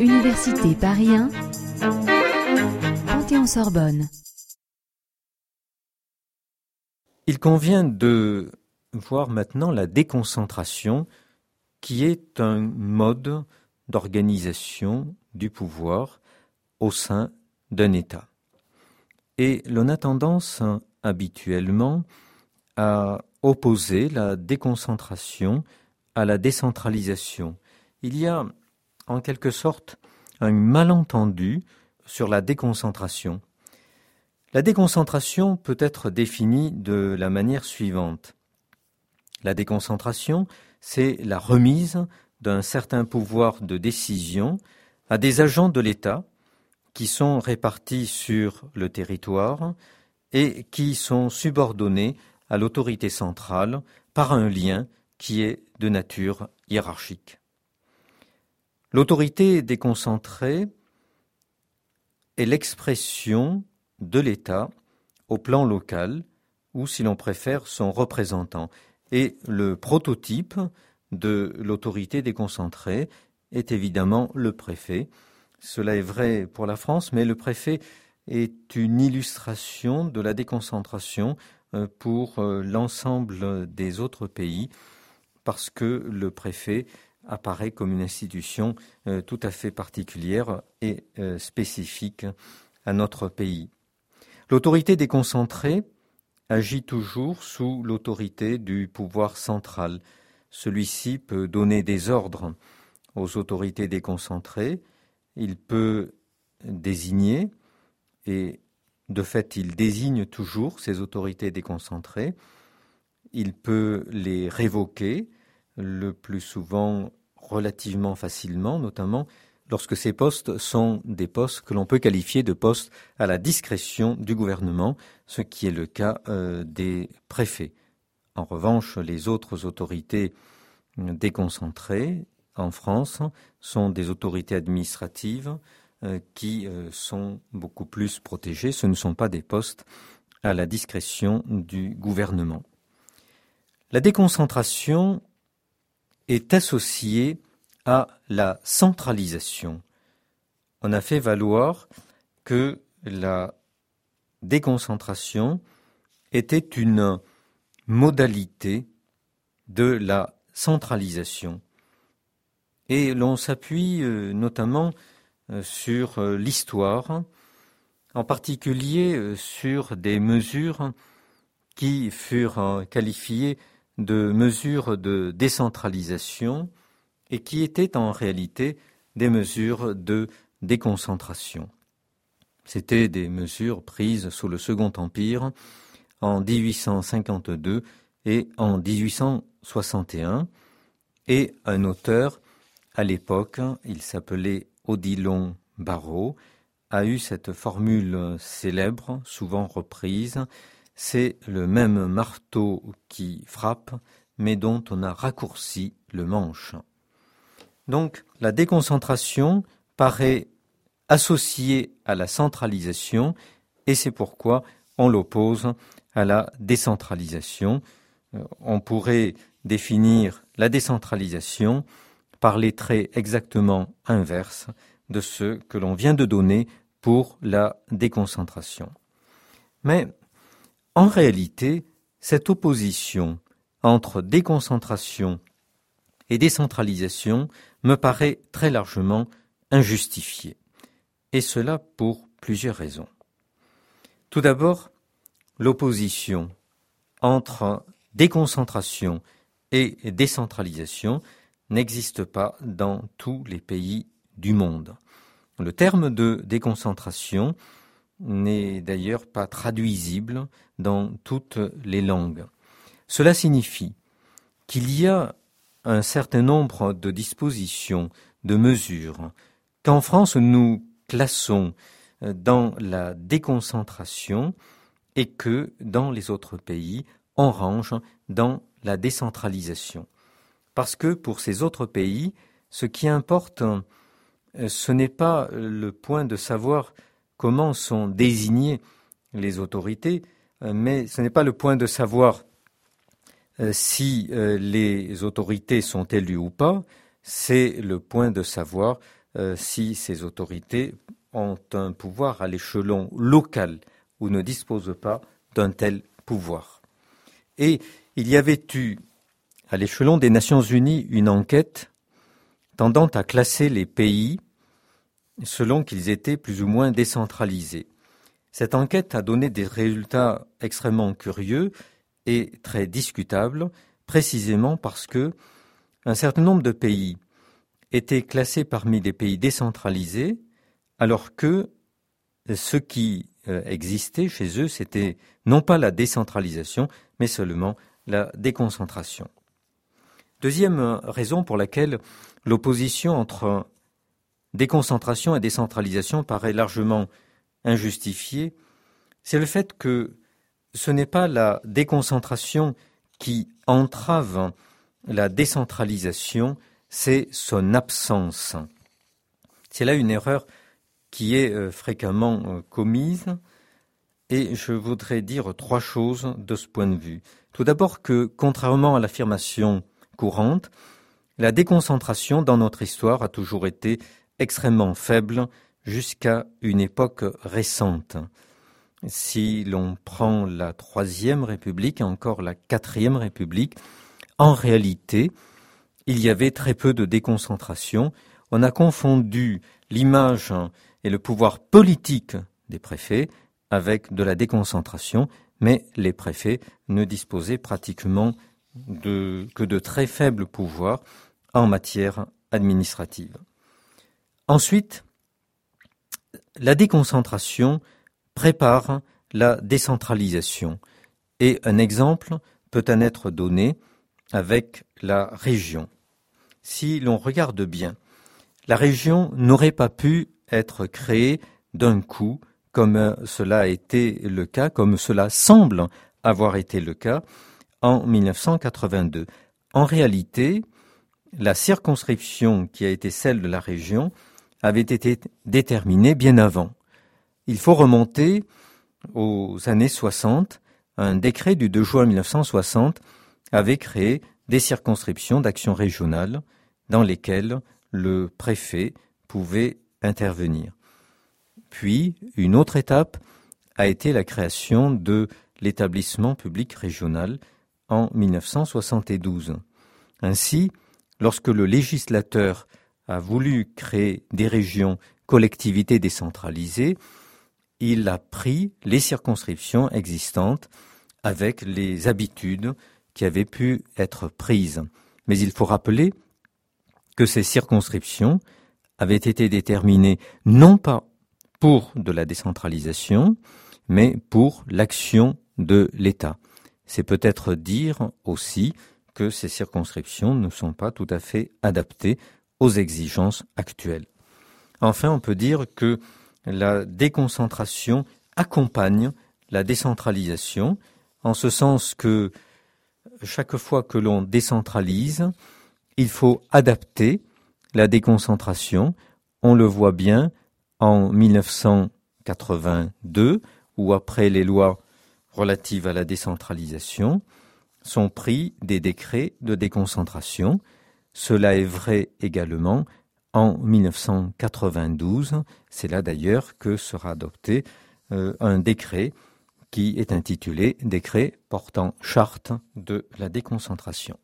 Université Paris 1, Panthéon-Sorbonne. Il convient de voir maintenant la déconcentration qui est un mode d'organisation du pouvoir au sein d'un État. Et l'on a tendance habituellement à opposer la déconcentration à la décentralisation. Il y a en quelque sorte un malentendu sur la déconcentration. La déconcentration peut être définie de la manière suivante. La déconcentration, c'est la remise d'un certain pouvoir de décision à des agents de l'État qui sont répartis sur le territoire et qui sont subordonnés à l'autorité centrale par un lien qui est de nature hiérarchique. L'autorité déconcentrée est l'expression de l'État au plan local ou, si l'on préfère, son représentant. Et le prototype de l'autorité déconcentrée est évidemment le préfet. Cela est vrai pour la France, mais le préfet est une illustration de la déconcentration euh, pour euh, l'ensemble des autres pays, parce que le préfet apparaît comme une institution euh, tout à fait particulière et spécifique à notre pays. L'autorité déconcentrée agit toujours sous l'autorité du pouvoir central. Celui-ci peut donner des ordres aux autorités déconcentrées, il peut désigner, et de fait il désigne toujours ces autorités déconcentrées, il peut les révoquer, le plus souvent relativement facilement, notamment lorsque ces postes sont des postes que l'on peut qualifier de postes à la discrétion du gouvernement, ce qui est le cas euh, des préfets. En revanche, les autres autorités déconcentrées en France sont des autorités administratives euh, qui euh, sont beaucoup plus protégées. Ce ne sont pas des postes à la discrétion du gouvernement. La déconcentration est associée à la centralisation. On a fait valoir que la déconcentration était une modalité de la centralisation. Et l'on s'appuie euh, notamment euh, sur euh, l'histoire, en particulier sur des mesures qui furent qualifiées de mesures de décentralisation et qui étaient en réalité des mesures de déconcentration. C'étaient des mesures prises sous le Second Empire en 1852 et en 1861, et un auteur, à l'époque, il s'appelait Odilon Barrault, a eu cette formule célèbre, souvent reprise, c'est le même marteau qui frappe, mais dont on a raccourci le manche. Donc la déconcentration paraît associée à la centralisation et c'est pourquoi on l'oppose à la décentralisation. Euh, on pourrait définir la décentralisation par les traits exactement inverses de ceux que l'on vient de donner pour la déconcentration. Mais en réalité, cette opposition entre déconcentration et décentralisation me paraît très largement injustifiée, et cela pour plusieurs raisons. Tout d'abord, l'opposition entre déconcentration et décentralisation n'existe pas dans tous les pays du monde. Le terme de déconcentration n'est d'ailleurs pas traduisible dans toutes les langues. Cela signifie qu'il y a un certain nombre de dispositions, de mesures, qu'en France nous classons dans la déconcentration et que dans les autres pays on range dans la décentralisation. Parce que pour ces autres pays, ce qui importe, ce n'est pas le point de savoir comment sont désignées les autorités, mais ce n'est pas le point de savoir euh, si euh, les autorités sont élues ou pas, c'est le point de savoir euh, si ces autorités ont un pouvoir à l'échelon local ou ne disposent pas d'un tel pouvoir. Et il y avait eu à l'échelon des Nations Unies une enquête tendant à classer les pays selon qu'ils étaient plus ou moins décentralisés. Cette enquête a donné des résultats extrêmement curieux et très discutables, précisément parce que un certain nombre de pays étaient classés parmi des pays décentralisés, alors que ce qui euh, existait chez eux, c'était non pas la décentralisation, mais seulement la déconcentration. Deuxième raison pour laquelle l'opposition entre déconcentration et décentralisation paraît largement injustifiée, c'est le fait que ce n'est pas la déconcentration qui entrave la décentralisation, c'est son absence. C'est là une erreur qui est euh, fréquemment euh, commise et je voudrais dire trois choses de ce point de vue. Tout d'abord que, contrairement à l'affirmation courante, la déconcentration dans notre histoire a toujours été extrêmement faible jusqu'à une époque récente. Si l'on prend la Troisième République et encore la Quatrième République, en réalité, il y avait très peu de déconcentration. On a confondu l'image et le pouvoir politique des préfets avec de la déconcentration, mais les préfets ne disposaient pratiquement que de très faibles pouvoirs en matière administrative. Ensuite, la déconcentration prépare la décentralisation et un exemple peut en être donné avec la région. Si l'on regarde bien, la région n'aurait pas pu être créée d'un coup comme cela a été le cas, comme cela semble avoir été le cas en 1982. En réalité, la circonscription qui a été celle de la région avait été déterminée bien avant. Il faut remonter aux années 60. Un décret du 2 juin 1960 avait créé des circonscriptions d'action régionale dans lesquelles le préfet pouvait intervenir. Puis, une autre étape a été la création de l'établissement public régional en 1972. Ainsi, lorsque le législateur a voulu créer des régions collectivités décentralisées, il a pris les circonscriptions existantes avec les habitudes qui avaient pu être prises. Mais il faut rappeler que ces circonscriptions avaient été déterminées non pas pour de la décentralisation, mais pour l'action de l'État. C'est peut-être dire aussi que ces circonscriptions ne sont pas tout à fait adaptées aux exigences actuelles. Enfin, on peut dire que la déconcentration accompagne la décentralisation, en ce sens que chaque fois que l'on décentralise, il faut adapter la déconcentration. On le voit bien en 1982, où après les lois relatives à la décentralisation, sont pris des décrets de déconcentration. Cela est vrai également en 1992. C'est là d'ailleurs que sera adopté euh, un décret qui est intitulé Décret portant charte de la déconcentration.